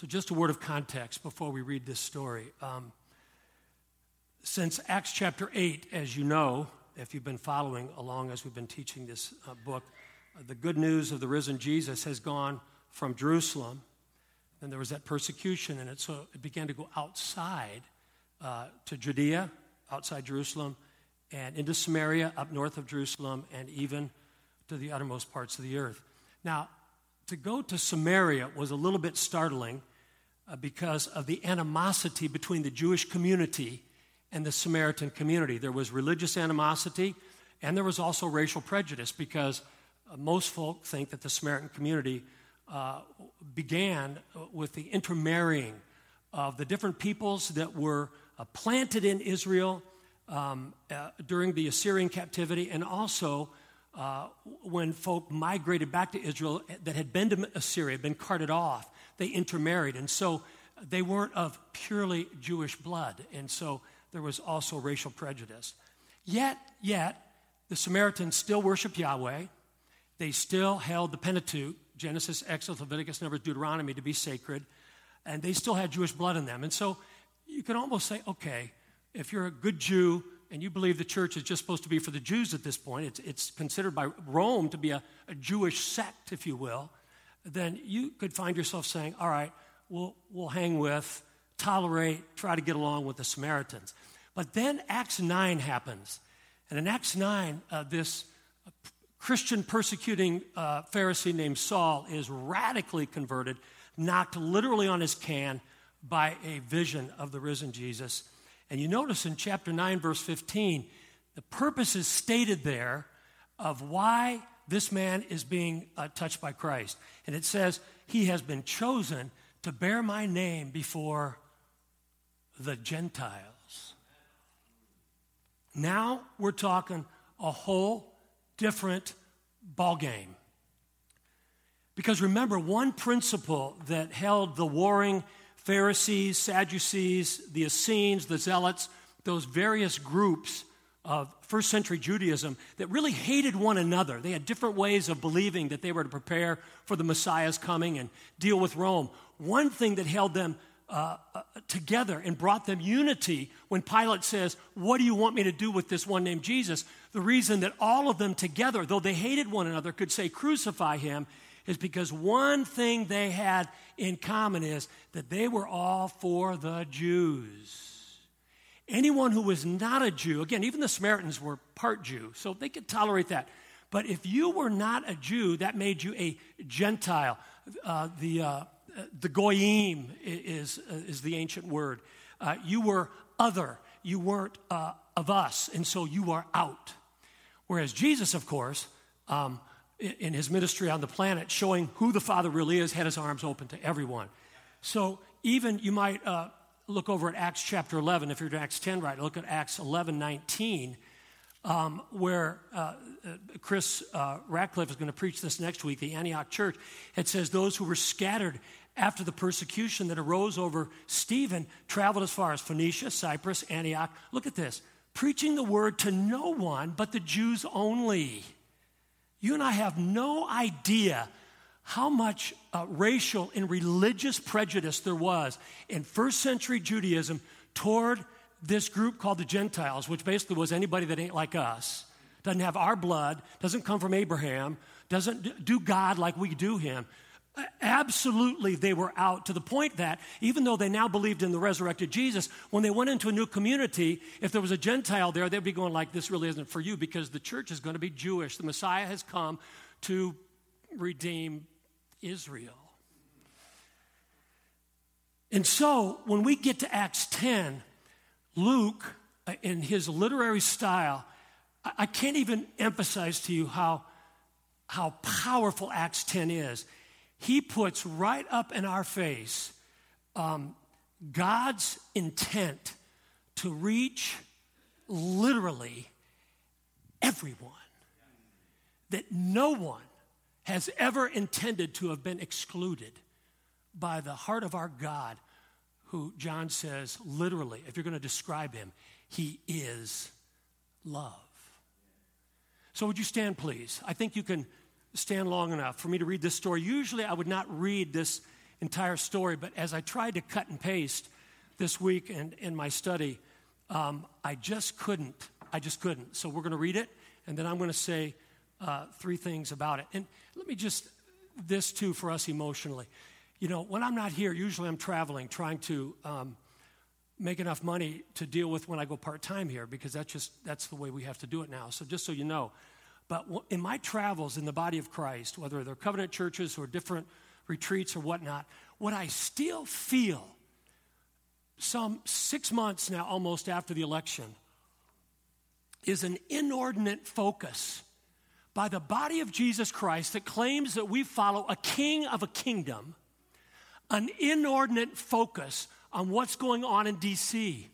So, just a word of context before we read this story. Um, since Acts chapter 8, as you know, if you've been following along as we've been teaching this uh, book, uh, the good news of the risen Jesus has gone from Jerusalem. Then there was that persecution, and it, so it began to go outside uh, to Judea, outside Jerusalem, and into Samaria, up north of Jerusalem, and even to the uttermost parts of the earth. Now, to go to Samaria was a little bit startling because of the animosity between the Jewish community and the Samaritan community. There was religious animosity, and there was also racial prejudice because uh, most folk think that the Samaritan community uh, began uh, with the intermarrying of the different peoples that were uh, planted in Israel um, uh, during the Assyrian captivity, and also uh, when folk migrated back to Israel that had been to Assyria, been carted off, they intermarried. And so uh, they weren't of purely Jewish blood. And so there was also racial prejudice. Yet, yet, the Samaritans still worshiped Yahweh. They still held the Pentateuch, Genesis, Exodus, Leviticus, Numbers, Deuteronomy, to be sacred. And they still had Jewish blood in them. And so you can almost say, okay, if you're a good Jew and you believe the church is just supposed to be for the Jews at this point, it's, it's considered by Rome to be a, a Jewish sect, if you will, then you could find yourself saying, all right, we'll, we'll hang with, tolerate, try to get along with the Samaritans. But then Acts 9 happens. And in Acts 9, uh, this Christian persecuting uh, Pharisee named Saul is radically converted, knocked literally on his can by a vision of the risen Jesus. And you notice in chapter 9, verse 15, the purpose is stated there of why this man is being uh, touched by Christ. And it says, He has been chosen to bear my name before the Gentiles. Now we're talking a whole different ballgame. Because remember, one principle that held the warring Pharisees, Sadducees, the Essenes, the Zealots, those various groups of first century Judaism that really hated one another. They had different ways of believing that they were to prepare for the Messiah's coming and deal with Rome. One thing that held them uh, uh, together and brought them unity when Pilate says, What do you want me to do with this one named Jesus? The reason that all of them together, though they hated one another, could say, Crucify him, is because one thing they had in common is that they were all for the Jews. Anyone who was not a Jew, again, even the Samaritans were part Jew, so they could tolerate that. But if you were not a Jew, that made you a Gentile. Uh, the, uh, the goyim is, uh, is the ancient word. Uh, you were other, you weren't uh, of us, and so you are out. Whereas Jesus, of course, um, in his ministry on the planet, showing who the Father really is, had his arms open to everyone. So even you might uh, look over at Acts chapter 11, if you're to Acts 10 right, look at Acts 11 19, um, where uh, uh Chris uh, Ratcliffe is going to preach this next week, the Antioch church. It says, Those who were scattered after the persecution that arose over Stephen traveled as far as Phoenicia, Cyprus, Antioch. Look at this preaching the word to no one but the Jews only. You and I have no idea how much uh, racial and religious prejudice there was in first century Judaism toward this group called the Gentiles, which basically was anybody that ain't like us, doesn't have our blood, doesn't come from Abraham, doesn't do God like we do him. Absolutely, they were out to the point that even though they now believed in the resurrected Jesus, when they went into a new community, if there was a Gentile there, they'd be going like, "This really isn't for you," because the church is going to be Jewish. The Messiah has come to redeem Israel. And so, when we get to Acts 10, Luke, uh, in his literary style, I can't even emphasize to you how, how powerful Acts 10 is he puts right up in our face um, God's intent to reach literally everyone. That no one has ever intended to have been excluded by the heart of our God, who John says, literally, if you're going to describe him, he is love. So, would you stand, please? I think you can stand long enough for me to read this story. Usually, I would not read this entire story, but as I tried to cut and paste this week and in my study, um, I just couldn't. I just couldn't. So we're going to read it, and then I'm going to say uh, three things about it. And let me just, this too for us emotionally. You know, when I'm not here, usually I'm traveling, trying to um, make enough money to deal with when I go part time here, because that's just, that's the way we have to do it now. So just so you know. But in my travels in the body of Christ, whether they're covenant churches or different retreats or whatnot, what I still feel some six months now, almost after the election, is an inordinate focus by the body of Jesus Christ that claims that we follow a king of a kingdom, an inordinate focus on what's going on in DC.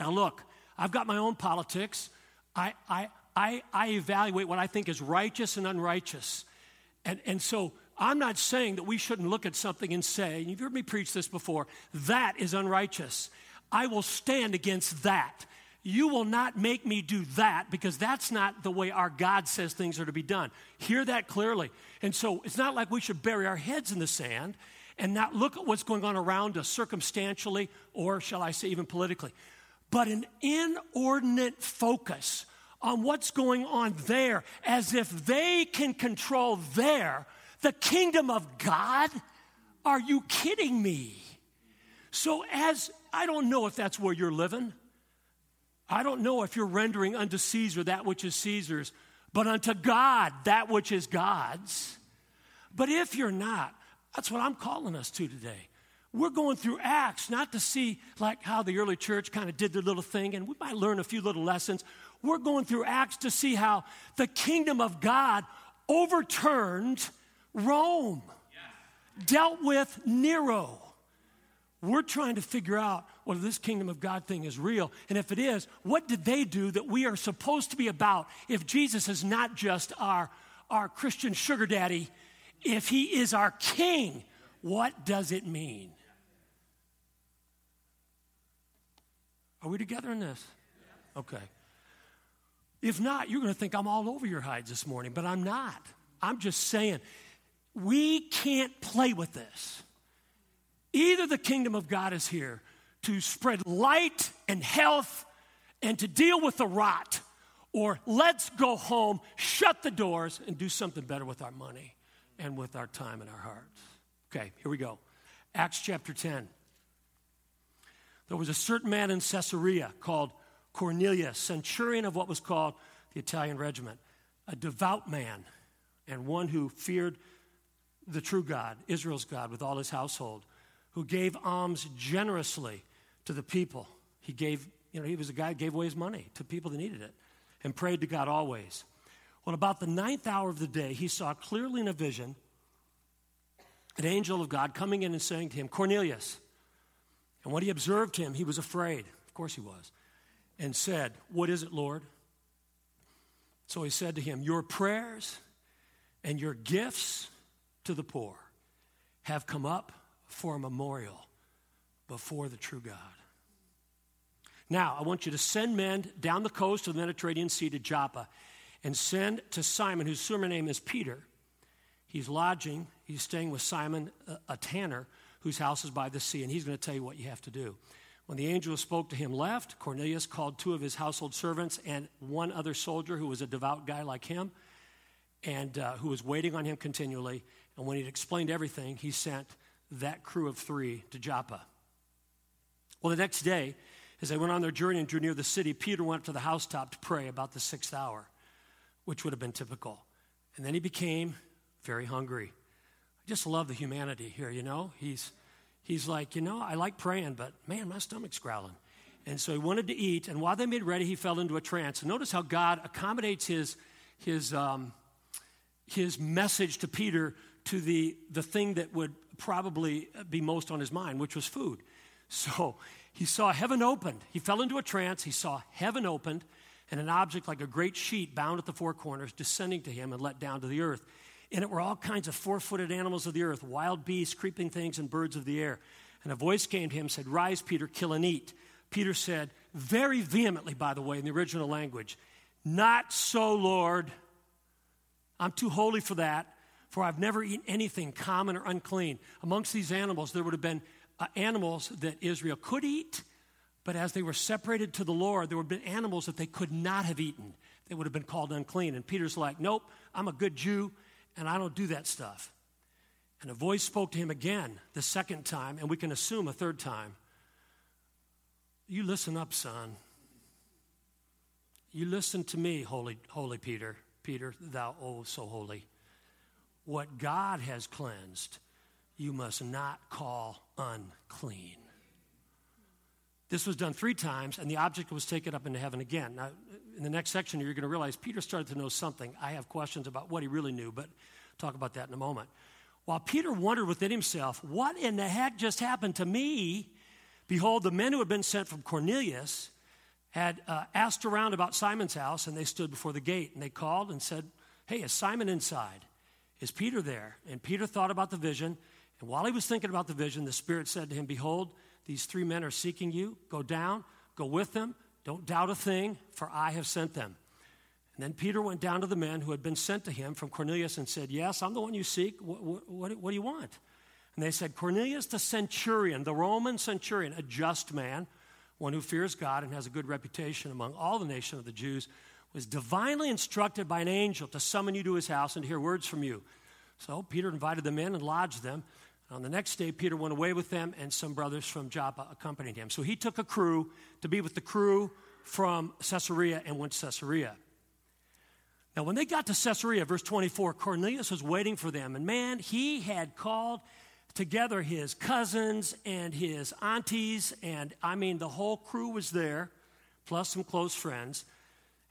Now, look, I've got my own politics. I, I, I, I evaluate what I think is righteous and unrighteous. And, and so I'm not saying that we shouldn't look at something and say, and you've heard me preach this before, that is unrighteous. I will stand against that. You will not make me do that because that's not the way our God says things are to be done. Hear that clearly. And so it's not like we should bury our heads in the sand and not look at what's going on around us circumstantially or, shall I say, even politically, but an inordinate focus on what's going on there as if they can control there the kingdom of God? Are you kidding me? So, as I don't know if that's where you're living, I don't know if you're rendering unto Caesar that which is Caesar's, but unto God that which is God's. But if you're not, that's what I'm calling us to today. We're going through Acts not to see like how the early church kind of did their little thing, and we might learn a few little lessons. We're going through Acts to see how the kingdom of God overturned Rome, dealt with Nero. We're trying to figure out whether this kingdom of God thing is real. And if it is, what did they do that we are supposed to be about if Jesus is not just our, our Christian sugar daddy, if he is our king? What does it mean? Are we together in this? Okay. If not, you're going to think I'm all over your hides this morning, but I'm not. I'm just saying we can't play with this. Either the kingdom of God is here to spread light and health and to deal with the rot, or let's go home, shut the doors, and do something better with our money and with our time and our hearts. Okay, here we go. Acts chapter 10. There was a certain man in Caesarea called Cornelius, centurion of what was called the Italian regiment, a devout man and one who feared the true God, Israel's God, with all his household, who gave alms generously to the people. He gave, you know, he was a guy who gave away his money to people that needed it and prayed to God always. Well, about the ninth hour of the day, he saw clearly in a vision an angel of God coming in and saying to him, Cornelius. And when he observed him, he was afraid. Of course he was. And said, What is it, Lord? So he said to him, Your prayers and your gifts to the poor have come up for a memorial before the true God. Now, I want you to send men down the coast of the Mediterranean Sea to Joppa and send to Simon, whose surname is Peter. He's lodging, he's staying with Simon, a, tanner, whose house is by the sea, and he's going to tell you what you have to do. When the angel spoke to him left, Cornelius called two of his household servants and one other soldier who was a devout guy like him and uh, who was waiting on him continually. And when he'd explained everything, he sent that crew of three to Joppa. Well, the next day, as they went on their journey and drew near the city, Peter went to the housetop to pray about the sixth hour, which would have been typical. And then he became very hungry. I just love the humanity here, you know? He's, he's like, you know, I like praying, but man, my stomach's growling. And so he wanted to eat, and while they made ready, he fell into a trance. Notice how God accommodates his, his, um, his message to Peter to the, the thing that would probably be most on his mind, which was food. So he saw heaven opened. He fell into a trance. He saw heaven opened and an object like a great sheet bound at the four corners descending to him and let down to the earth. And it were all kinds of four footed animals of the earth, wild beasts, creeping things, and birds of the air. And a voice came to him and said, Rise, Peter, kill and eat. Peter said, very vehemently, by the way, in the original language, Not so, Lord. I'm too holy for that. For I've never eaten anything common or unclean. Amongst these animals, there would have been uh, animals that Israel could eat, but as they were separated to the Lord, there would have been animals that they could not have eaten. They would have been called unclean. And Peter's like, Nope, I'm a good Jew, and I don't do that stuff. And a voice spoke to him again the second time, and we can assume a third time. You listen up, son. You listen to me, holy, holy Peter. Peter, thou oh so holy. What God has cleansed, you must not call unclean. This was done three times, and the object was taken up into heaven again. Now, in the next section, you're going to realize Peter started to know something. I have questions about what he really knew, but talk about that in a moment. While Peter wondered within himself, what in the heck just happened to me? Behold, the men who had been sent from Cornelius had uh, asked around about Simon's house, and they stood before the gate, and they called and said, Hey, is Simon inside? Is Peter there? And Peter thought about the vision, and while he was thinking about the vision, the Spirit said to him, Behold, these three men are seeking you. Go down, go with them. Don't doubt a thing, for I have sent them. And then Peter went down to the men who had been sent to him from Cornelius and said, Yes, I'm the one you seek. What, what, what, do you want? And they said, Cornelius the centurion, the Roman centurion, a just man, one who fears God and has a good reputation among all the nation of the Jews, was divinely instructed by an angel to summon you to his house and to hear words from you. So Peter invited them in and lodged them. On the next day, Peter went away with them, and some brothers from Joppa accompanied him. So he took a crew to be with the crew from Caesarea and went to Caesarea. Now, when they got to Caesarea, verse 24, Cornelius was waiting for them. And man, he had called together his cousins and his aunties, and I mean, the whole crew was there, plus some close friends.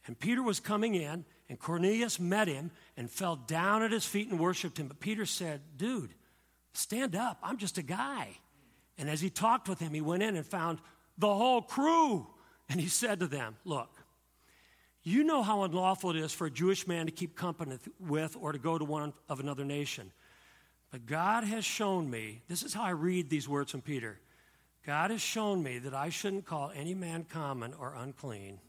And Peter was coming in, and Cornelius met him and fell down at his feet and worshiped him. But Peter said, Dude, stand up. I'm just a guy. And as he talked with him, he went in and found the whole crew. And he said to them, Look, you know how unlawful it is for a Jewish man to keep company with or to go to one of another nation. But God has shown me, this is how I read these words from Peter God has shown me that I shouldn't call any man common or unclean.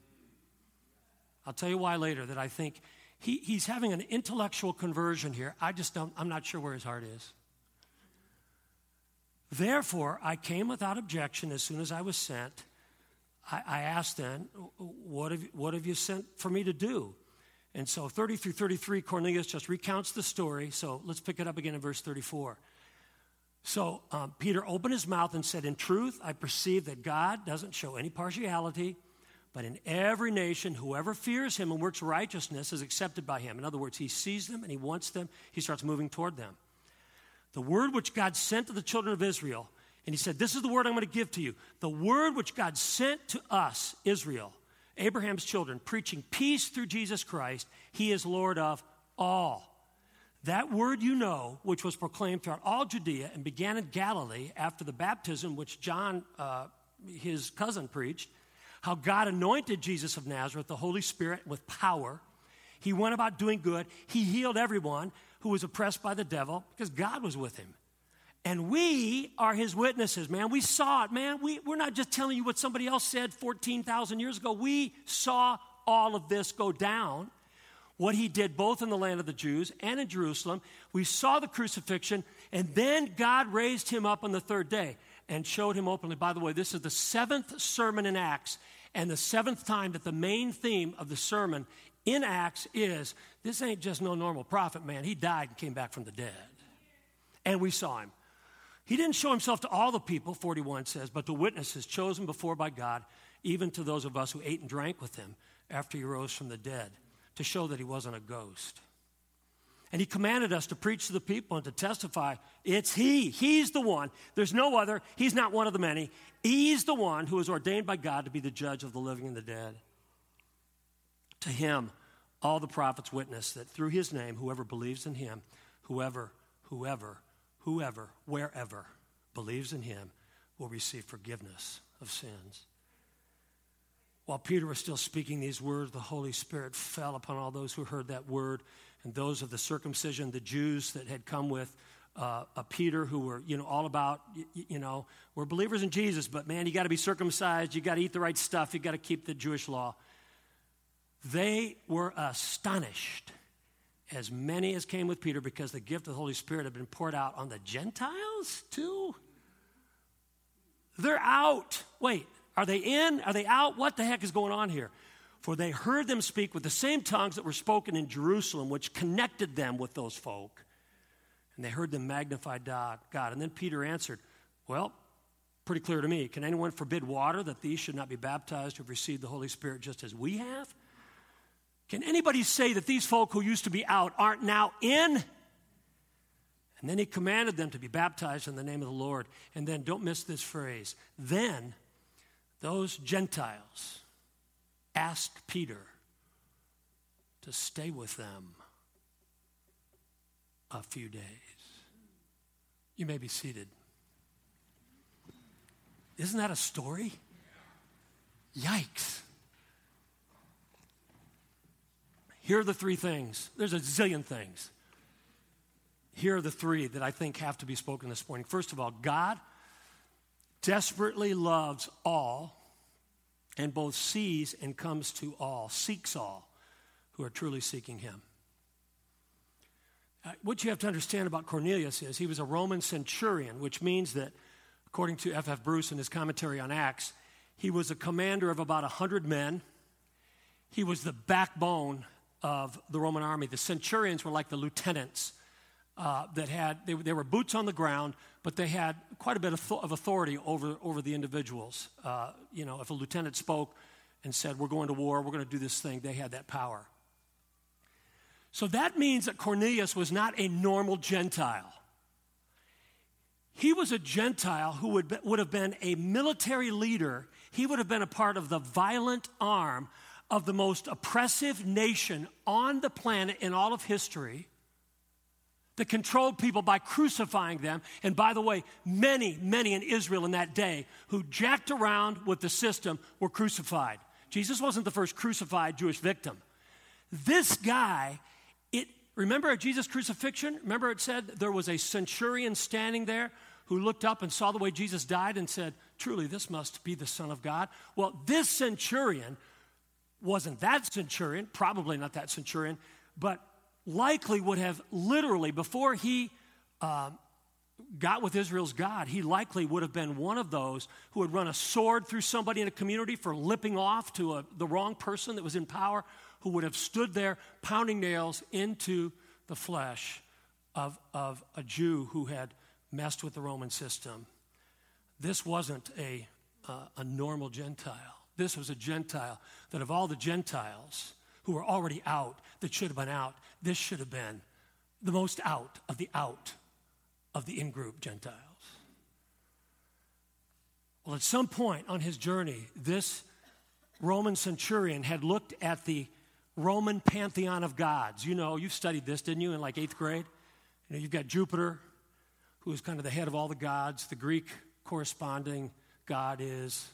I'll tell you why later, that I think he, he's having an intellectual conversion here. I just don't, I'm not sure where his heart is. Therefore, I came without objection as soon as I was sent I, I asked then, what have, what have you sent for me to do? And so 30 through 33, Cornelius just recounts the story. So let's pick it up again in verse 34. So um, Peter opened his mouth and said, In truth, I perceive that God doesn't show any partiality, but in every nation, whoever fears him and works righteousness is accepted by him. In other words, he sees them and he wants them, he starts moving toward them. The word which God sent to the children of Israel and he said, This is the word I'm going to give to you. The word which God sent to us, Israel, Abraham's children, preaching peace through Jesus Christ. He is Lord of all. That word you know, which was proclaimed throughout all Judea and began in Galilee after the baptism which John, uh, his cousin, preached, how God anointed Jesus of Nazareth, the Holy Spirit, with power. He went about doing good. He healed everyone who was oppressed by the devil because God was with him. And we are his witnesses, man. We saw it, man. We, we're not just telling you what somebody else said 14,000 years ago. We saw all of this go down. What he did both in the land of the Jews and in Jerusalem. We saw the crucifixion, and then God raised him up on the third day and showed him openly. By the way, this is the seventh sermon in Acts, and the seventh time that the main theme of the sermon in Acts is this ain't just no normal prophet, man. He died and came back from the dead. And we saw him. He didn't show himself to all the people, 41 says, but to witnesses chosen before by God, even to those of us who ate and drank with him after he rose from the dead, to show that he wasn't a ghost. And he commanded us to preach to the people and to testify it's he. He's the one. There's no other. He's not one of the many. He's the one who is ordained by God to be the judge of the living and the dead. To him, all the prophets witness that through his name, whoever believes in him, whoever, whoever whoever, wherever believes in him will receive forgiveness of sins. While Peter was still speaking these words, the Holy Spirit fell upon all those who heard that word, and those of the circumcision, the Jews that had come with uh, a Peter, who were, you know, all about, you, you know, we're believers in Jesus, but man, you got to be circumcised, you got to eat the right stuff, you got to keep the Jewish law. They were astonished as many as came with Peter because the gift of the Holy Spirit had been poured out on the Gentiles too. They're out. Wait, are they in? Are they out? What the heck is going on here? For they heard them speak with the same tongues that were spoken in Jerusalem, which connected them with those folk. And they heard them magnify God. And then Peter answered, Well, pretty clear to me. Can anyone forbid water that these should not be baptized who have received the Holy Spirit just as we have? Can anybody say that these folk who used to be out aren't now in? And then he commanded them to be baptized in the name of the Lord. And then, don't miss this phrase, then those Gentiles asked Peter to stay with them a few days. You may be seated. Isn't that a story? Yikes. Here are the three things. There's a zillion things. Here are the three that I think have to be spoken this morning. First of all, God desperately loves all and both sees and comes to all, seeks all who are truly seeking Him. Uh, what you have to understand about Cornelius is he was a Roman centurion, which means that, according to F.F. Bruce in his commentary on Acts, he was a commander of about 100 men. He was the backbone of the Roman army. The centurions were like the lieutenants uh, that had, they, they, were boots on the ground, but they had quite a bit of, of authority over, over the individuals. Uh, you know, if a lieutenant spoke and said, We're going to war, we're going to do this thing, they had that power. So that means that Cornelius was not a normal Gentile. He was a Gentile who would, be, would have been a military leader. He would have been a part of the violent arm of the most oppressive nation on the planet in all of history that controlled people by crucifying them. And by the way, many, many in Israel in that day who jacked around with the system were crucified. Jesus wasn't the first crucified Jewish victim. This guy, it remember at Jesus' crucifixion, remember it said there was a centurion standing there who looked up and saw the way Jesus died and said, Truly, this must be the Son of God. Well, this centurion wasn't that centurion, probably not that centurion, but likely would have literally, before he uh, got with Israel's God, he likely would have been one of those who would run a sword through somebody in a community for lipping off to a, the wrong person that was in power, who would have stood there pounding nails into the flesh of, of a Jew who had messed with the Roman system. This wasn't a, uh, a normal Gentile. This was a Gentile that of all the Gentiles who were already out, that should have been out, this should have been the most out of the out of the in group Gentiles. Well, at some point on his journey, this Roman centurion had looked at the Roman pantheon of gods. You know, you studied this, didn't you, in like eighth grade? You know, you've got Jupiter, who is kind of the head of all the gods. The Greek corresponding god is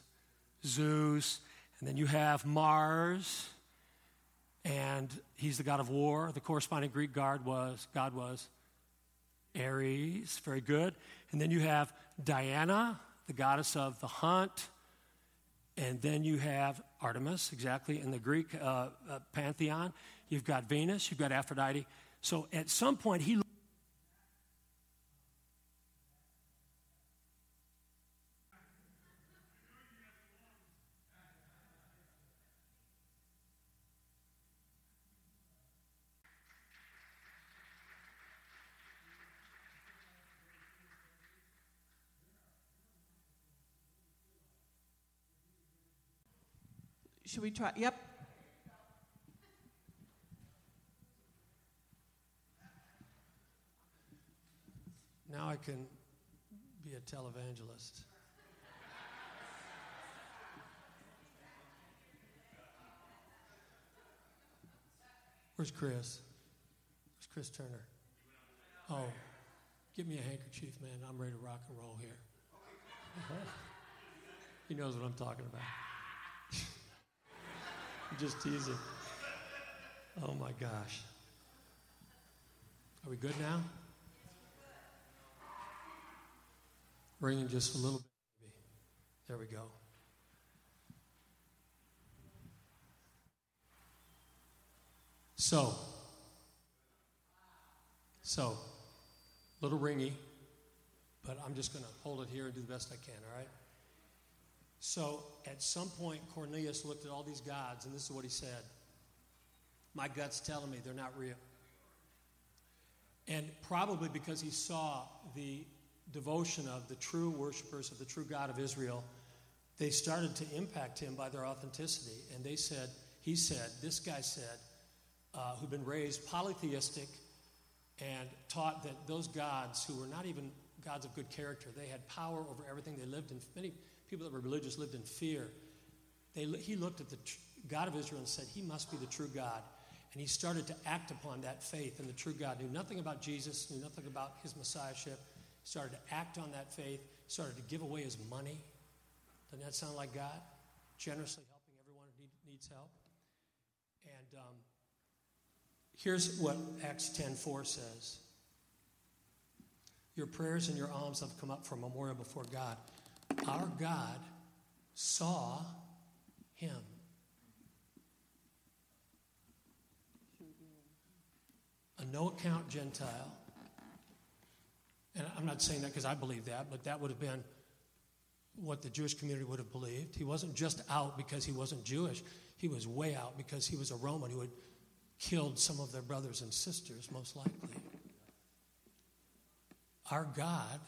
Zeus, and then you have Mars, and he's the god of war. The corresponding Greek god was God was Ares, very good. And then you have Diana, the goddess of the hunt, and then you have Artemis, exactly in the Greek uh, uh, pantheon. You've got Venus, you've got Aphrodite. So at some point he Should we try? Yep. Now I can be a televangelist. Where's Chris? Where's Chris Turner? Oh, give me a handkerchief, man. I'm ready to rock and roll here. he knows what I'm talking about. Just teasing. Oh my gosh. Are we good now? Ringing just a little bit, maybe. There we go. So, So, little ringy, but I'm just going to hold it here and do the best I can, all right? So, at some point, Cornelius looked at all these gods, and this is what he said My gut's telling me they're not real. And probably because he saw the devotion of the true worshipers of the true God of Israel, they started to impact him by their authenticity. And they said, he said, this guy said, uh, who'd been raised polytheistic and taught that those gods who were not even gods of good character, they had power over everything. They lived in, many people that were religious lived in fear. They, he looked at the tr- God of Israel and said, He must be the true God. And he started to act upon that faith in the true God. Knew nothing about Jesus, knew nothing about his messiahship. He Started to act on that faith, started to give away his money. Doesn't that sound like God? Generously helping everyone who need, needs help. And um, here's what Acts 10:4 says. Your prayers and your alms have come up for memorial before God. Our God saw him. A no account Gentile. And I'm not saying that because I believe that, but that would have been what the Jewish community would have believed. He wasn't just out because he wasn't Jewish, he was way out because he was a Roman who had killed some of their brothers and sisters, most likely. Our God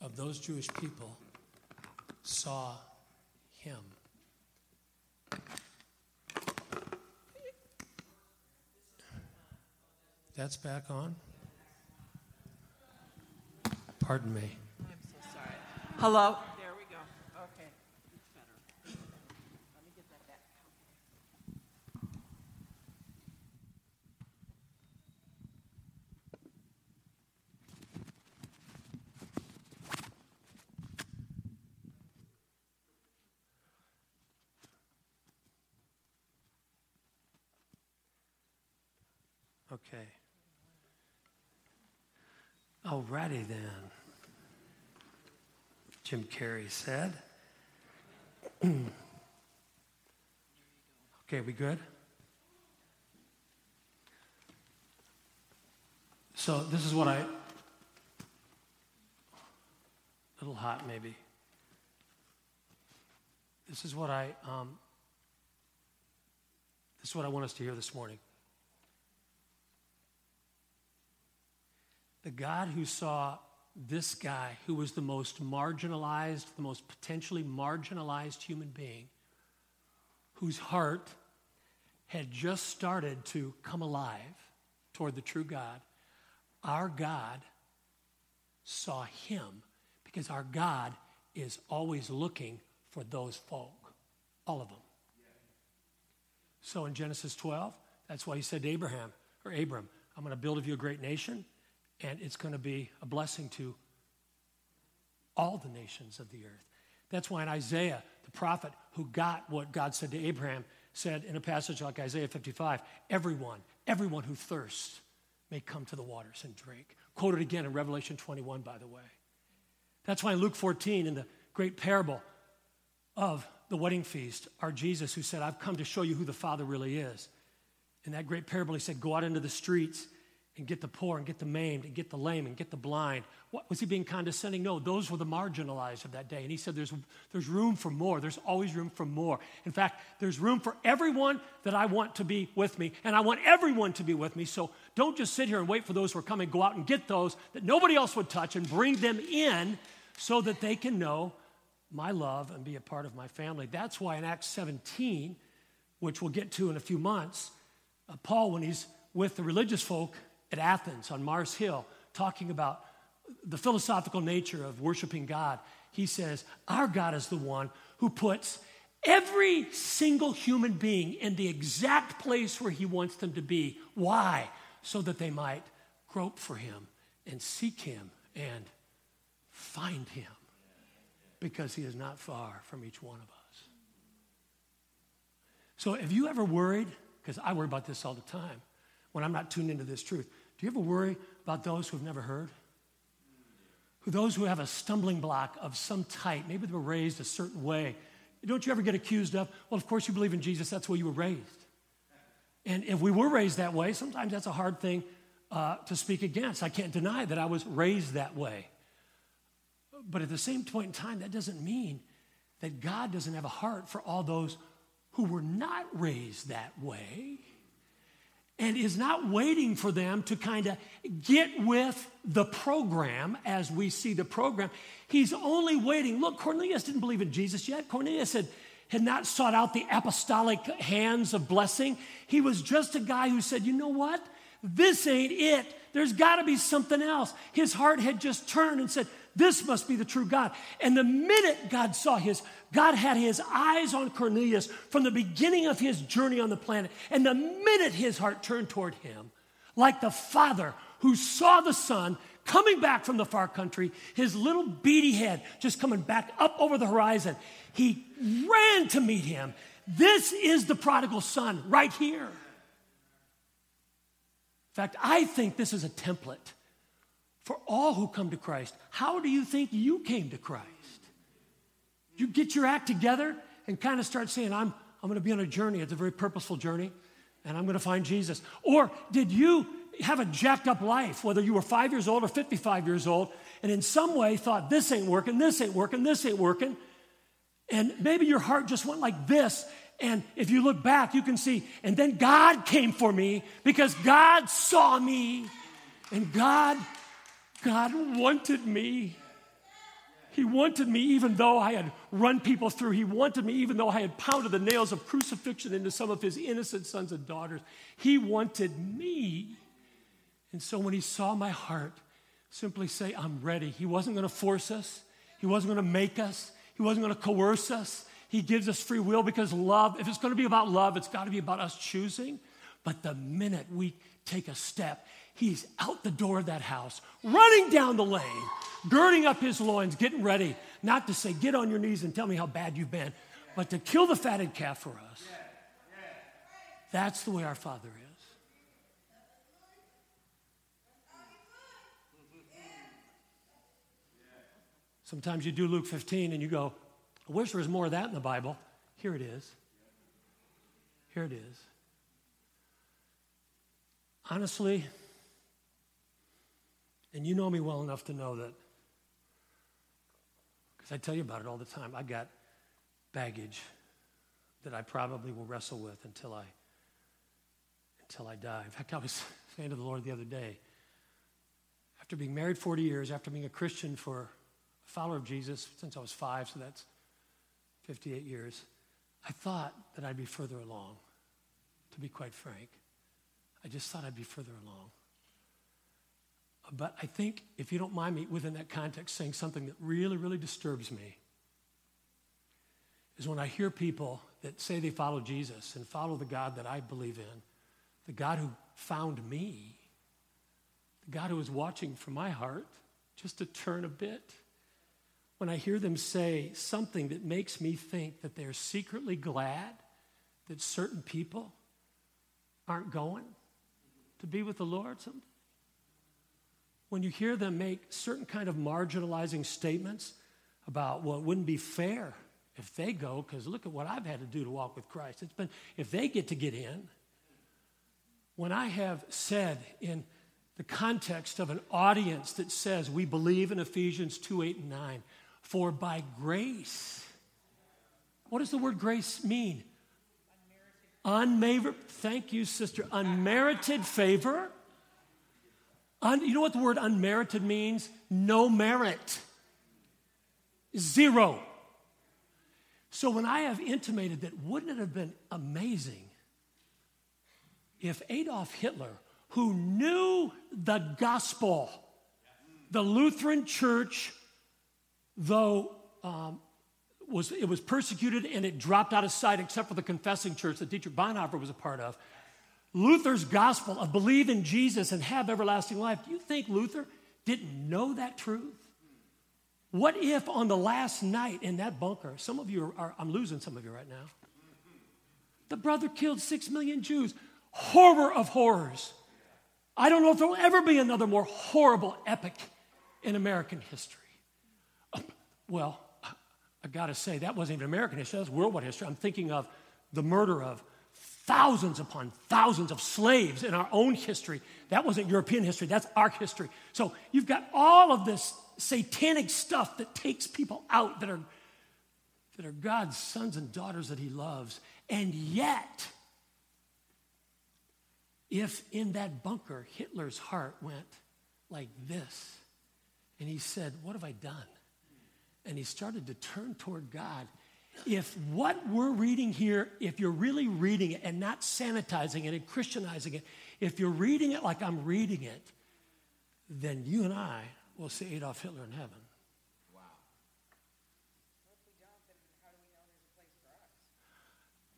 of those Jewish people saw him. That's back on? Pardon me. I'm so sorry. Hello? There we go. Okay. It's better. Let me get that back. Okay. Alrighty then. Jim Carrey said. okay, we good? So this is what I. A little hot, maybe. This is what I. Um, this is what I want us to hear this morning. The God who saw this guy, who was the most marginalized, the most potentially marginalized human being, whose heart had just started to come alive toward the true God, our God saw him because our God is always looking for those folk, all of them. So in Genesis 12, that's why he said to Abraham, or Abram, I'm going to build of you a great nation and it's going to be a blessing to all the nations of the earth. That's why in Isaiah, the prophet who got what God said to Abraham said in a passage like Isaiah 55 everyone, everyone who thirsts may come to the waters and drink. Quoted again in Revelation 21, by the way. That's why in Luke 14, in the great parable of the wedding feast, our Jesus who said, I've come to show you who the Father really is. In that great parable, he said, Go out into the streets and get the poor and get the maimed and get the lame and get the blind. What, was he being condescending? No, those were the marginalized of that day. And he said, there's, there's room for more. There's always room for more. In fact, there's room for everyone that I want to be with me, and I want everyone to be with me. So don't just sit here and wait for those who are coming. Go out and get those that nobody else would touch and bring them in so that they can know my love and be a part of my family. That's why in Acts 17, which we'll get to in a few months, uh, Paul, when he's with the religious folk at Athens on Mars Hill talking about the philosophical nature of worshiping God. He says, Our God is the one who puts every single human being in the exact place where He wants them to be. Why? So that they might grope for Him and seek Him and find Him because He is not far from each one of us. So, have you ever worried? Because I worry about this all the time when I'm not tuned into this truth. Do you ever worry about those who have never heard? Who those who have a stumbling block of some type, maybe they were raised a certain way. Don't you ever get accused of, well, of course you believe in Jesus, that's where you were raised. And if we were raised that way, sometimes that's a hard thing uh, to speak against. I can't deny that I was raised that way. But at the same point in time, that doesn't mean that God doesn't have a heart for all those who were not raised that way and is not waiting for them to kind of get with the program as we see the program. He's only waiting. Look, Cornelius didn't believe in Jesus yet. Cornelius had, had not sought out the apostolic hands of blessing. He was just a guy who said, you know what? This ain't it. There's got to be something else. His heart had just turned and said, this must be the true God. And the minute God saw his, God had his eyes on Cornelius from the beginning of his journey on the planet. And the minute his heart turned toward him, like the father who saw the son coming back from the far country, his little beady head just coming back up over the horizon, he ran to meet him. This is the prodigal son right here. In fact, I think this is a template for all who come to Christ. How do you think you came to Christ? You get your act together and kind of start saying, I'm, I'm going to be on a journey. It's a very purposeful journey, and I'm going to find Jesus. Or did you have a jacked up life, whether you were five years old or 55 years old, and in some way thought, this ain't working, this ain't working, this ain't working? And maybe your heart just went like this. And if you look back, you can see, and then God came for me because God saw me and God God wanted me. He wanted me even though I had run people through. He wanted me even though I had pounded the nails of crucifixion into some of his innocent sons and daughters. He wanted me. And so when he saw my heart, simply say, I'm ready. He wasn't going to force us, he wasn't going to make us, he wasn't going to coerce us. He gives us free will because love, if it's going to be about love, it's got to be about us choosing. But the minute we take a step, He's out the door of that house, running down the lane, girding up his loins, getting ready, not to say, Get on your knees and tell me how bad you've been, but to kill the fatted calf for us. That's the way our Father is. Sometimes you do Luke 15 and you go, I wish there was more of that in the Bible. Here it is. Here it is. Honestly, and you know me well enough to know that, because I tell you about it all the time, I've got baggage that I probably will wrestle with until I until I die. In fact, I was saying to the Lord the other day, after being married 40 years, after being a Christian for a follower of Jesus since I was five, so that's 58 years, I thought that I'd be further along, to be quite frank. I just thought I'd be further along. But I think, if you don't mind me within that context, saying something that really, really disturbs me is when I hear people that say they follow Jesus and follow the God that I believe in, the God who found me, the God who is watching for my heart just to turn a bit. When I hear them say something that makes me think that they're secretly glad that certain people aren't going to be with the Lord, something when you hear them make certain kind of marginalizing statements about, well, it wouldn't be fair if they go, because look at what I've had to do to walk with Christ. It's been, if they get to get in, when I have said in the context of an audience that says we believe in Ephesians 2 8 and 9, for by grace, what does the word grace mean? Unmerited. Thank you, sister. Unmerited favor Un, you know what the word unmerited means? No merit. Zero. So when I have intimated that, wouldn't it have been amazing if Adolf Hitler, who knew the gospel, the Lutheran church, though um, was, it was persecuted and it dropped out of sight except for the confessing church that Dietrich Bonhoeffer was a part of, Luther's gospel of believe in Jesus and have everlasting life, do you think Luther didn't know that truth? What if on the last night in that bunker, some of you are, I'm losing some of you right now, the brother killed six million Jews? Horror of horrors. I don't know if there will ever be another more horrible epic in American history. Um, well, I gotta say, that wasn't even American history, that was worldwide history. I'm thinking of the murder of thousands upon thousands of slaves in our own history. That wasn't European history, that's our history. So you've got all of this satanic stuff that takes people out that are, that are God's sons and daughters that He loves. And yet, if in that bunker Hitler's heart went like this, and he said, What have I done? And he started to turn toward God if what we're reading here, if you're really reading it and not sanitizing it and Christianizing it, if you're reading it like I'm reading it, then you and I will see Adolf Hitler in heaven. Wow.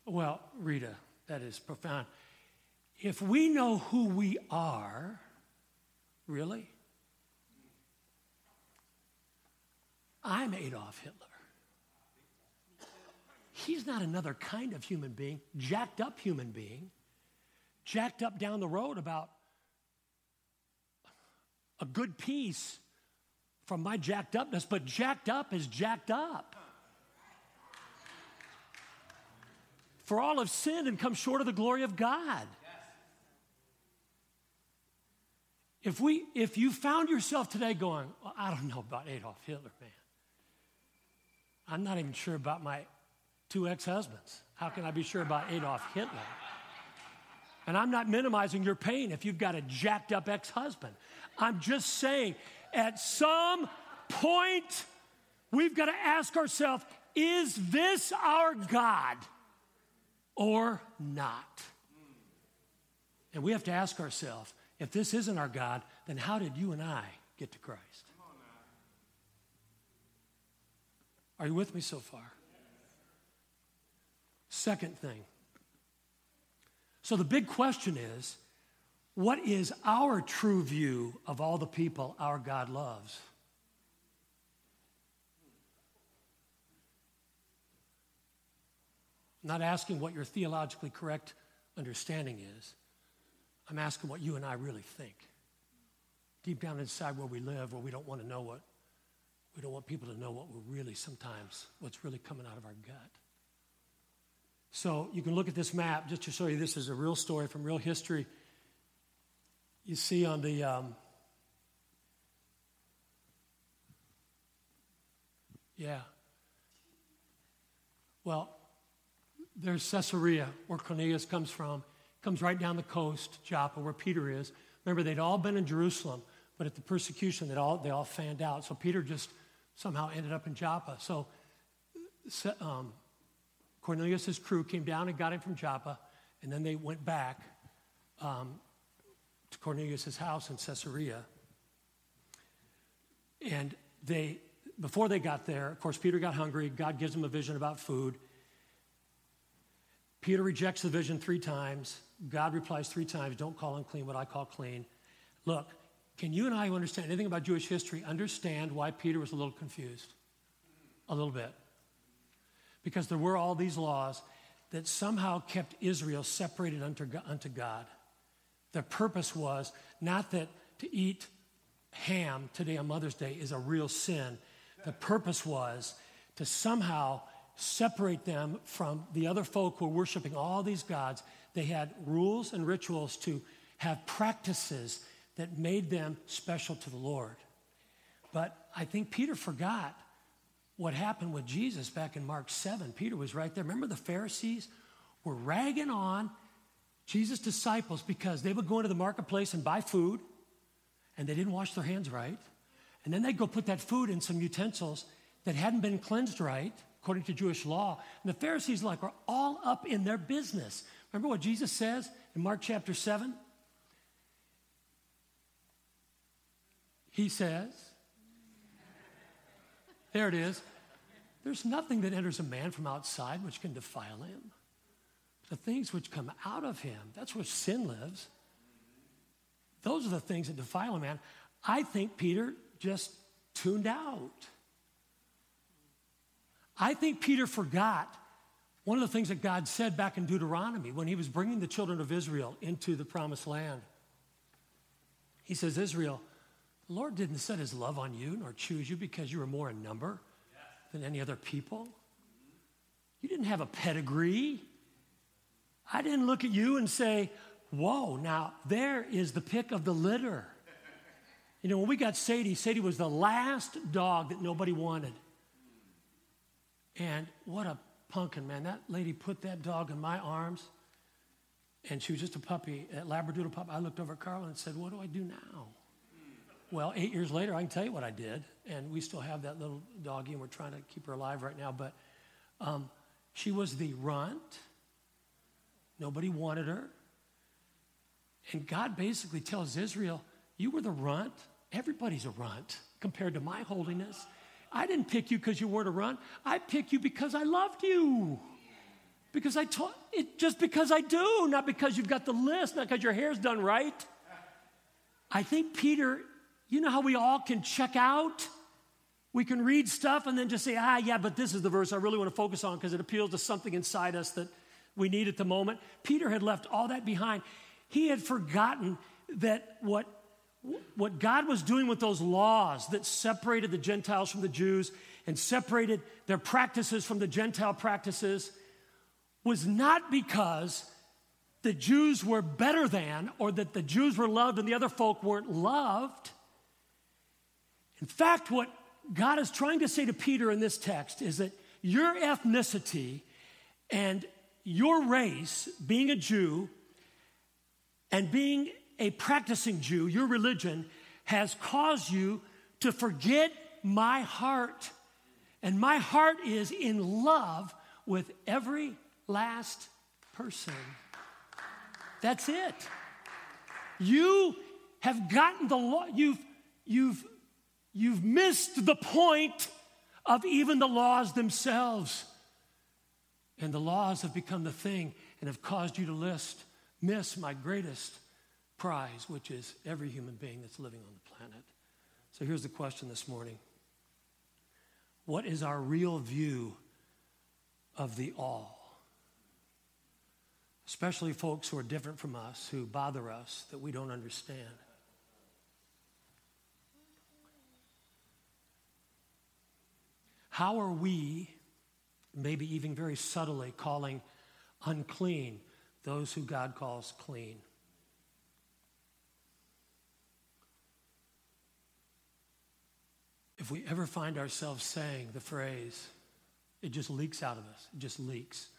Well, Rita, that is profound. If we know who we are, really? I'm Adolf Hitler. He's not another kind of human being, jacked up human being, jacked up down the road about a good piece from my jacked upness, but jacked up is jacked up. For all have sinned and come short of the glory of God. If, we, if you found yourself today going, well, I don't know about Adolf Hitler, man. I'm not even sure about my two ex husbands. How can I be sure about Adolf Hitler? And I'm not minimizing your pain if you've got a jacked up ex husband. I'm just saying, at some point, we've got to ask ourselves is this our God or not? And we have to ask ourselves if this isn't our God, then how did you and I get to Christ? Are you with me so far? Second thing. So the big question is what is our true view of all the people our God loves? I'm not asking what your theologically correct understanding is. I'm asking what you and I really think. Deep down inside where we live, where we don't want to know what, we don't want people to know what we're really sometimes, what's really coming out of our gut. So you can look at this map just to show you this is a real story from real history. You see on the um, yeah. Well, there's Caesarea, where Cornelius comes from. Comes right down the coast, Joppa, where Peter is. Remember, they'd all been in Jerusalem, but at the persecution, they all they all fanned out. So Peter just somehow ended up in Joppa. So um, Cornelius' crew came down and got him from Joppa, and then they went back um, to Cornelius' house in Caesarea. And they, before they got there, of course, Peter got hungry. God gives him a vision about food. Peter rejects the vision three times. God replies three times Don't call unclean what I call clean. Look, can you and I who understand anything about Jewish history understand why Peter was a little confused? A little bit because there were all these laws that somehow kept Israel separated unto, unto God. The purpose was not that to eat ham today on Mother's Day is a real sin. The purpose was to somehow separate them from the other folk who were worshiping all these gods. They had rules and rituals to have practices that made them special to the Lord. But I think Peter forgot what happened with Jesus back in Mark 7. Peter was right there. Remember the Pharisees were ragging on Jesus' disciples because they would go into the marketplace and buy food and they didn't wash their hands right. And then they'd go put that food in some utensils that hadn't been cleansed right, according to Jewish law. And the Pharisees, like, were all up in their business. Remember what Jesus says in Mark chapter 7? He says, there it is. There's nothing that enters a man from outside which can defile him. The things which come out of him, that's where sin lives. Those are the things that defile a man. I think Peter just tuned out. I think Peter forgot one of the things that God said back in Deuteronomy when he was bringing the children of Israel into the promised land. He says, Israel, Lord didn't set his love on you nor choose you because you were more in number than any other people. You didn't have a pedigree. I didn't look at you and say, Whoa, now there is the pick of the litter. You know, when we got Sadie, Sadie was the last dog that nobody wanted. And what a pumpkin, man. That lady put that dog in my arms, and she was just a puppy, a Labradoodle puppy. I looked over at Carla and said, What do I do now? Well, eight years later, I can tell you what I did. And we still have that little doggie, and we're trying to keep her alive right now. But um, she was the runt. Nobody wanted her. And God basically tells Israel, You were the runt. Everybody's a runt compared to my holiness. I didn't pick you because you weren't a runt. I picked you because I loved you. Because I taught it just because I do, not because you've got the list, not because your hair's done right. I think Peter you know how we all can check out? We can read stuff and then just say, ah, yeah, but this is the verse I really want to focus on because it appeals to something inside us that we need at the moment. Peter had left all that behind. He had forgotten that what, what God was doing with those laws that separated the Gentiles from the Jews and separated their practices from the Gentile practices was not because the Jews were better than or that the Jews were loved and the other folk weren't loved. In fact, what God is trying to say to Peter in this text is that your ethnicity and your race, being a Jew and being a practicing Jew, your religion, has caused you to forget my heart. And my heart is in love with every last person. That's it. You have gotten the law, you've, you've You've missed the point of even the laws themselves. And the laws have become the thing and have caused you to list, miss my greatest prize, which is every human being that's living on the planet. So here's the question this morning What is our real view of the all? Especially folks who are different from us, who bother us, that we don't understand. How are we, maybe even very subtly, calling unclean those who God calls clean? If we ever find ourselves saying the phrase, it just leaks out of us, it just leaks.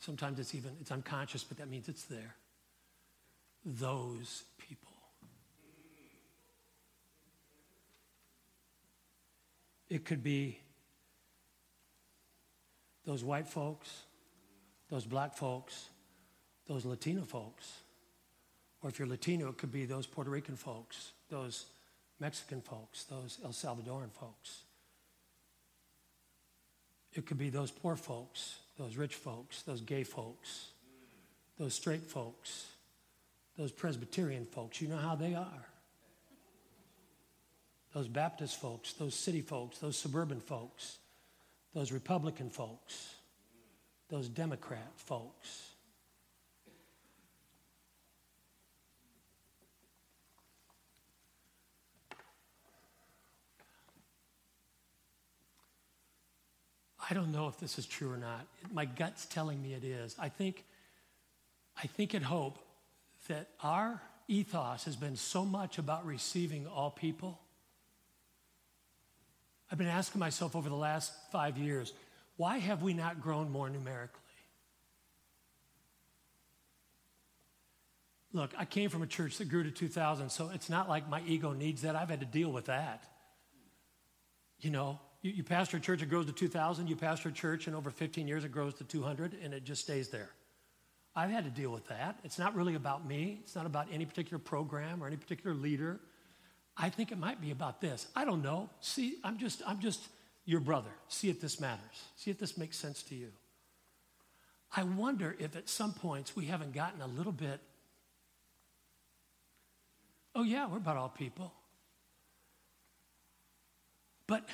Sometimes it's even, it's unconscious, but that means it's there. Those people. It could be those white folks, those black folks, those Latino folks. Or if you're Latino, it could be those Puerto Rican folks, those Mexican folks, those El Salvadoran folks. It could be those poor folks, those rich folks, those gay folks, those straight folks, those Presbyterian folks. You know how they are those Baptist folks, those city folks, those suburban folks, those Republican folks, those Democrat folks. I don't know if this is true or not. My gut's telling me it is. I think, I think and hope that our ethos has been so much about receiving all people I've been asking myself over the last five years why have we not grown more numerically? Look, I came from a church that grew to 2,000, so it's not like my ego needs that. I've had to deal with that. You know, you, you pastor a church, it grows to 2,000. You pastor a church, and over 15 years, it grows to 200, and it just stays there. I've had to deal with that. It's not really about me, it's not about any particular program or any particular leader. I think it might be about this. I don't know. See, I'm just, I'm just your brother. See if this matters. See if this makes sense to you. I wonder if at some points we haven't gotten a little bit, oh, yeah, we're about all people. But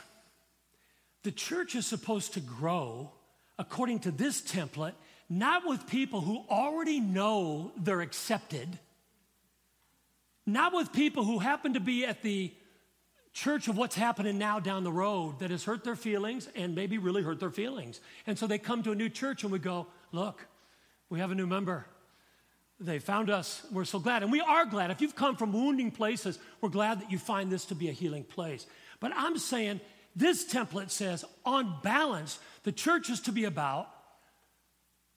the church is supposed to grow according to this template, not with people who already know they're accepted not with people who happen to be at the church of what's happening now down the road that has hurt their feelings and maybe really hurt their feelings. And so they come to a new church and we go, look, We have a new member. They found us. We're so glad. And we are glad. If you've come from wounding places, we're glad that you find this to be a healing place. But I'm saying this template says, on balance, the church is to be about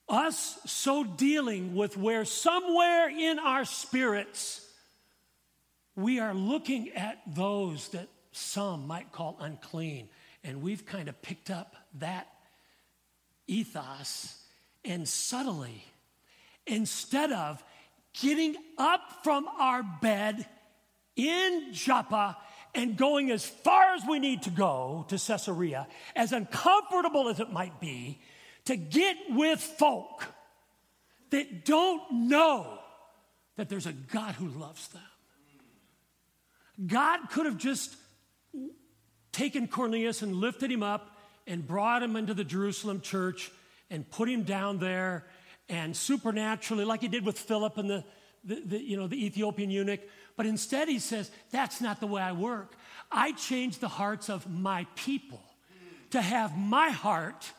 us so dealing with where somewhere in our spirits we are looking at those that some might call unclean. And we've kind of picked up that ethos and subtly instead of getting up from our bed in Joppa and going as far as we need to go to Caesarea, as uncomfortable as it might be, to get with folk that don't know that there's a God who loves them. God could have just taken Cornelius and lifted him up and brought him into the Jerusalem church and put him down there and supernaturally, like he did with Philip and the, the, the, you know, the Ethiopian eunuch. But instead, he says, That's not the way I work. I change the hearts of my people to have my heart.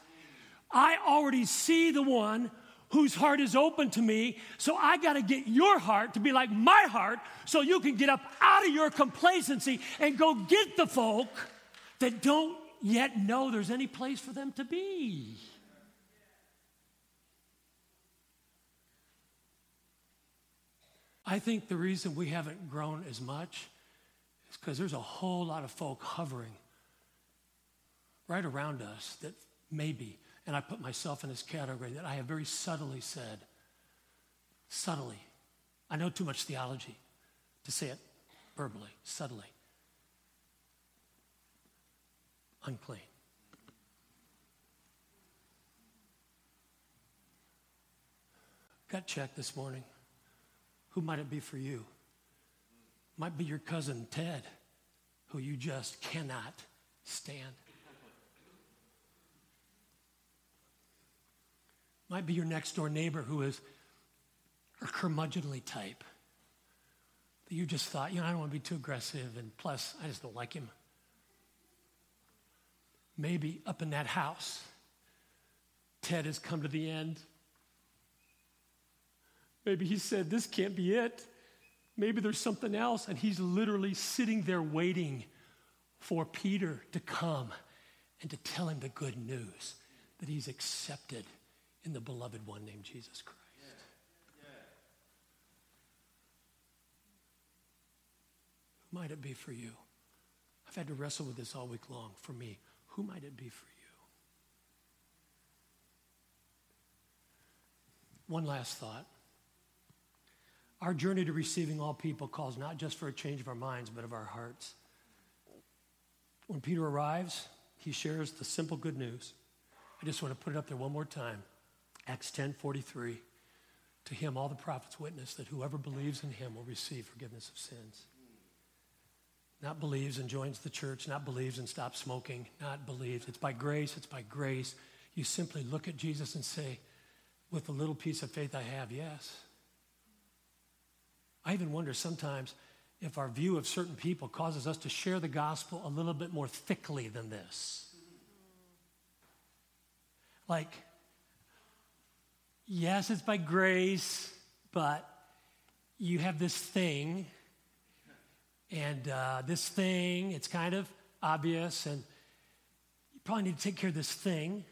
I already see the one whose heart is open to me. So I got to get your heart to be like my heart so you can get up out of your complacency and go get the folk that don't yet know there's any place for them to be. I think the reason we haven't grown as much is because there's a whole lot of folk hovering right around us that maybe, and I put myself in this category, that I have very subtly said, subtly, I know too much theology to say it verbally, subtly, unclean. Got checked this morning. Who might it be for you? Might be your cousin Ted, who you just cannot stand. Might be your next door neighbor who is a curmudgeonly type. That you just thought, you know, I don't want to be too aggressive, and plus, I just don't like him. Maybe up in that house, Ted has come to the end Maybe he said, This can't be it. Maybe there's something else. And he's literally sitting there waiting for Peter to come and to tell him the good news that he's accepted in the beloved one named Jesus Christ. Who might it be for you? I've had to wrestle with this all week long. For me, who might it be for you? One last thought. Our journey to receiving all people calls not just for a change of our minds, but of our hearts. When Peter arrives, he shares the simple good news. I just want to put it up there one more time. Acts 10 43. To him, all the prophets witness that whoever believes in him will receive forgiveness of sins. Not believes and joins the church, not believes and stops smoking, not believes. It's by grace, it's by grace. You simply look at Jesus and say, with the little piece of faith I have, yes. I even wonder sometimes if our view of certain people causes us to share the gospel a little bit more thickly than this. Like, yes, it's by grace, but you have this thing, and uh, this thing, it's kind of obvious, and you probably need to take care of this thing.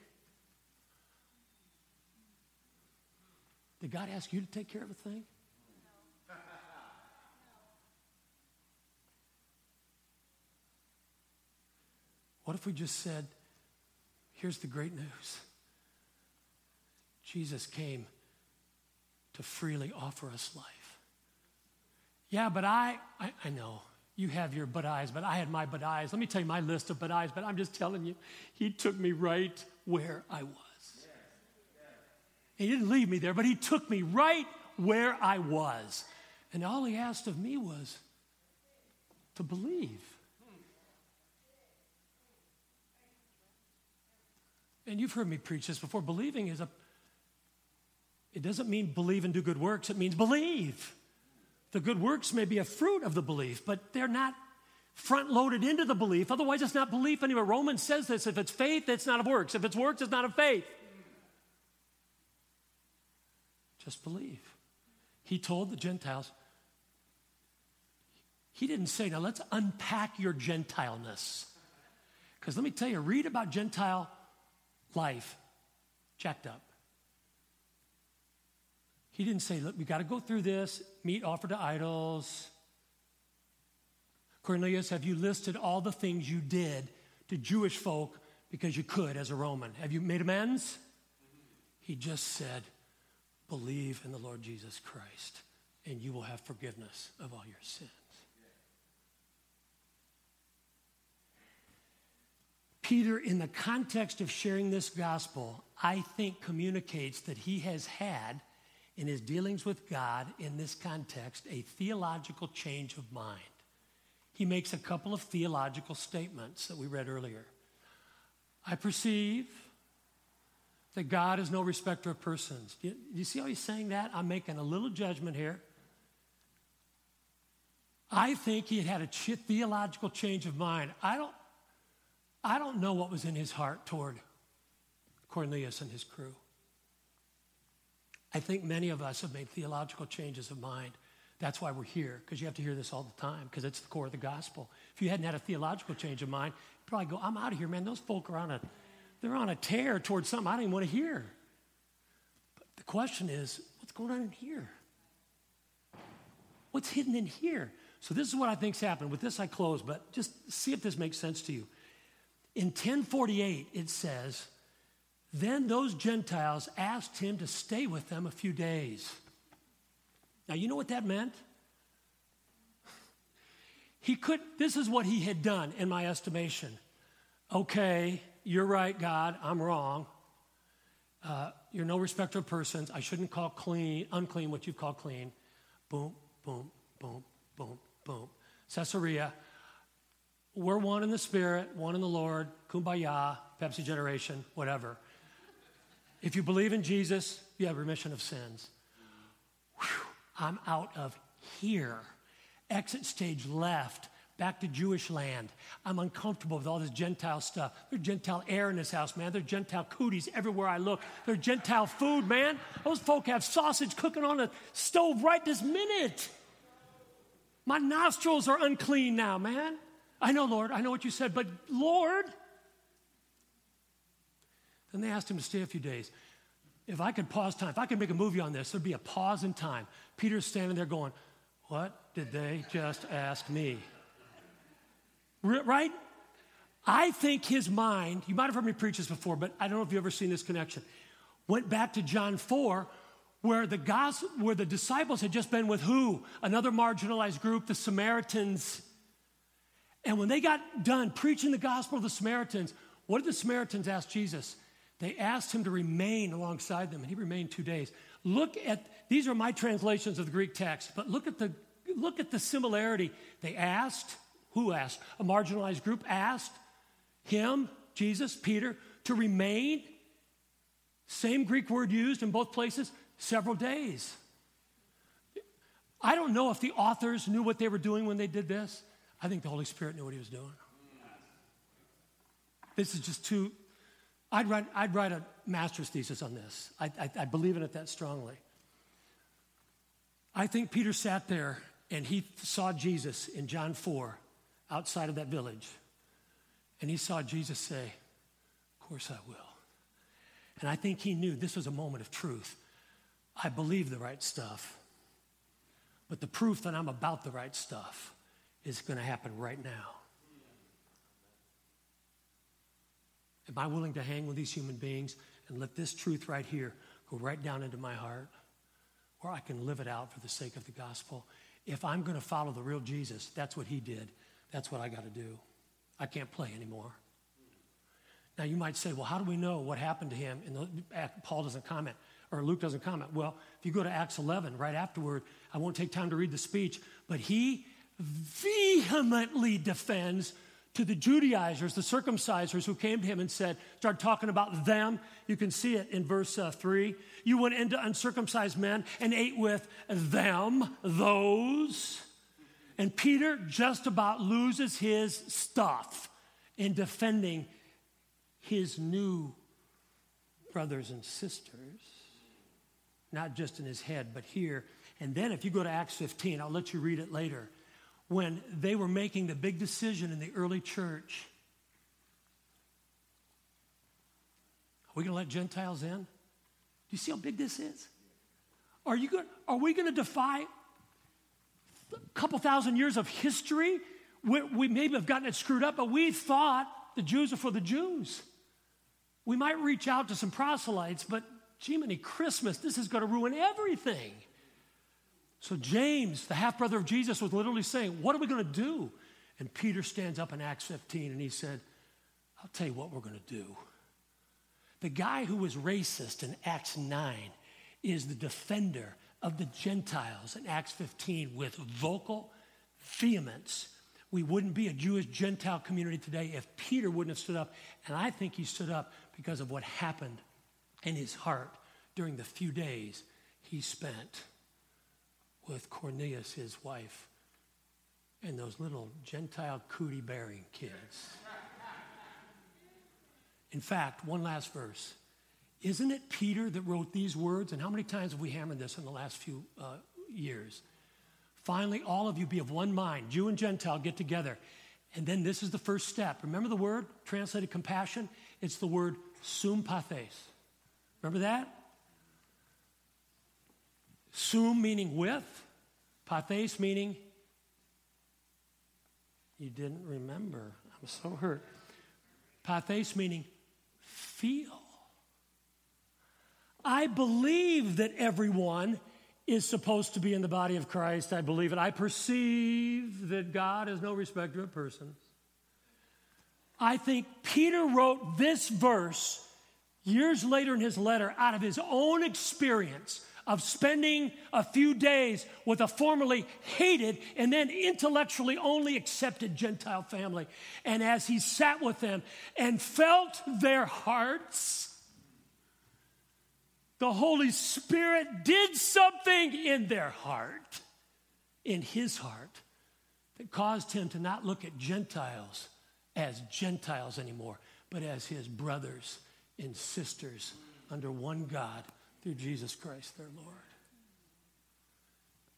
Did God ask you to take care of a thing? What if we just said, here's the great news Jesus came to freely offer us life. Yeah, but I, I, I, know you have your but eyes, but I had my but eyes. Let me tell you my list of but eyes, but I'm just telling you, he took me right where I was. He didn't leave me there, but he took me right where I was. And all he asked of me was to believe. and you've heard me preach this before, believing is a, it doesn't mean believe and do good works, it means believe. The good works may be a fruit of the belief, but they're not front loaded into the belief. Otherwise, it's not belief anymore. Romans says this if it's faith, it's not of works. If it's works, it's not of faith. Just believe. He told the Gentiles, he didn't say, now let's unpack your Gentileness. Because let me tell you, read about Gentile life, jacked up. He didn't say, look, we got to go through this, meat offered to idols. Cornelius, have you listed all the things you did to Jewish folk because you could as a Roman? Have you made amends? He just said, believe in the Lord Jesus Christ, and you will have forgiveness of all your sins. Peter, in the context of sharing this gospel, I think communicates that he has had, in his dealings with God in this context, a theological change of mind. He makes a couple of theological statements that we read earlier. I perceive that God is no respecter of persons. Do you, do you see how he's saying that? I'm making a little judgment here. I think he had had a theological change of mind. I don't, I don't know what was in his heart toward Cornelius and his crew. I think many of us have made theological changes of mind. That's why we're here, because you have to hear this all the time, because it's the core of the gospel. If you hadn't had a theological change of mind, you'd probably go, I'm out of here, man. Those folk are on a, they're on a tear towards something I don't even want to hear. But the question is, what's going on in here? What's hidden in here? So this is what I think's happened. With this, I close, but just see if this makes sense to you. In 1048, it says, Then those Gentiles asked him to stay with them a few days. Now, you know what that meant? He could, this is what he had done, in my estimation. Okay, you're right, God, I'm wrong. Uh, you're no respecter of persons. I shouldn't call clean, unclean what you've called clean. Boom, boom, boom, boom, boom. Caesarea, we're one in the Spirit, one in the Lord, kumbaya, Pepsi generation, whatever. If you believe in Jesus, you have remission of sins. Whew, I'm out of here. Exit stage left, back to Jewish land. I'm uncomfortable with all this Gentile stuff. There's Gentile air in this house, man. There's Gentile cooties everywhere I look. There's Gentile food, man. Those folk have sausage cooking on a stove right this minute. My nostrils are unclean now, man. I know, Lord, I know what you said, but Lord. Then they asked him to stay a few days. If I could pause time, if I could make a movie on this, there'd be a pause in time. Peter's standing there going, What did they just ask me? Right? I think his mind, you might have heard me preach this before, but I don't know if you've ever seen this connection, went back to John 4, where the, gospel, where the disciples had just been with who? Another marginalized group, the Samaritans. And when they got done preaching the gospel to the Samaritans, what did the Samaritans ask Jesus? They asked him to remain alongside them, and he remained two days. Look at these are my translations of the Greek text, but look at the look at the similarity. They asked, who asked? A marginalized group asked him, Jesus, Peter, to remain. Same Greek word used in both places, several days. I don't know if the authors knew what they were doing when they did this. I think the Holy Spirit knew what he was doing. This is just too, I'd write, I'd write a master's thesis on this. I, I, I believe in it that strongly. I think Peter sat there and he saw Jesus in John 4 outside of that village. And he saw Jesus say, Of course I will. And I think he knew this was a moment of truth. I believe the right stuff, but the proof that I'm about the right stuff is going to happen right now. Am I willing to hang with these human beings and let this truth right here go right down into my heart where I can live it out for the sake of the gospel? If I'm going to follow the real Jesus, that's what he did. That's what I got to do. I can't play anymore. Now, you might say, well, how do we know what happened to him? And Paul doesn't comment, or Luke doesn't comment. Well, if you go to Acts 11, right afterward, I won't take time to read the speech, but he vehemently defends to the Judaizers, the circumcisers who came to him and said, start talking about them. You can see it in verse uh, 3. You went into uncircumcised men and ate with them, those. And Peter just about loses his stuff in defending his new brothers and sisters. not just in his head, but here. And then if you go to Acts 15, I'll let you read it later. When they were making the big decision in the early church are we going to let Gentiles in? Do you see how big this is? Are, you going, are we going to defy a couple thousand years of history? We, we maybe have gotten it screwed up, but we thought the Jews are for the Jews. We might reach out to some proselytes, but Jiminy Christmas, this is going to ruin everything. So James, the half brother of Jesus, was literally saying, What are we going to do? And Peter stands up in Acts 15 and he said, I'll tell you what we're going to do. The guy who was racist in Acts 9 is the defender of the Gentiles in Acts 15 with vocal vehemence. We wouldn't be a Jewish Gentile community today if Peter wouldn't have stood up. And I think he stood up because of what happened in his heart during the few days he spent with Cornelius, his wife, and those little Gentile cootie bearing kids. In fact, one last verse. Isn't it Peter that wrote these words? And how many times have we hammered this in the last few uh, years? Finally, all of you be of one mind, Jew and Gentile get together. And then this is the first step. Remember the word translated compassion? It's the word sympathes. Remember that? Sum meaning with, pathes meaning you didn't remember. I'm so hurt. Pathes meaning feel. I believe that everyone is supposed to be in the body of Christ. I believe it. I perceive that God is no respecter of persons. I think Peter wrote this verse years later in his letter out of his own experience of spending a few days with a formerly hated and then intellectually only accepted Gentile family. And as he sat with them and felt their hearts, the Holy Spirit did something in their heart, in his heart, that caused him to not look at Gentiles as Gentiles anymore, but as his brothers and sisters under one God through Jesus Christ, their Lord.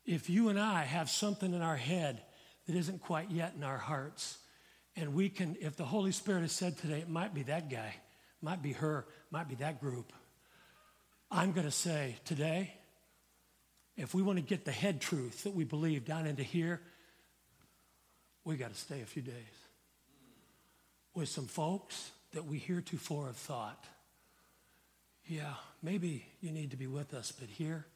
If you and I have something in our head that isn't quite yet in our hearts, and we can, if the Holy Spirit has said today, it might be that guy, might be her, might be that group. I'm going to say today, if we want to get the head truth that we believe down into here, we got to stay a few days with some folks that we heretofore have thought yeah, maybe you need to be with us, but here,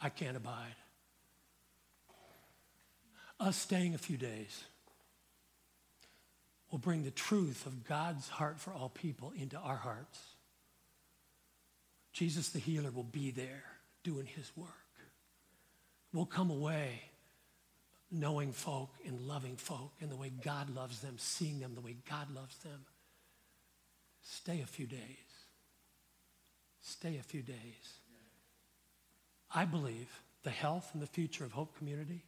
I can't abide. Us staying a few days will bring the truth of God's heart for all people into our hearts. Jesus the healer will be there doing his work. We'll come away knowing folk and loving folk and the way God loves them, seeing them the way God loves them. Stay a few days. Stay a few days. I believe the health and the future of Hope Community,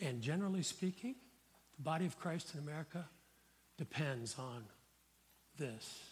and generally speaking, the body of Christ in America depends on this.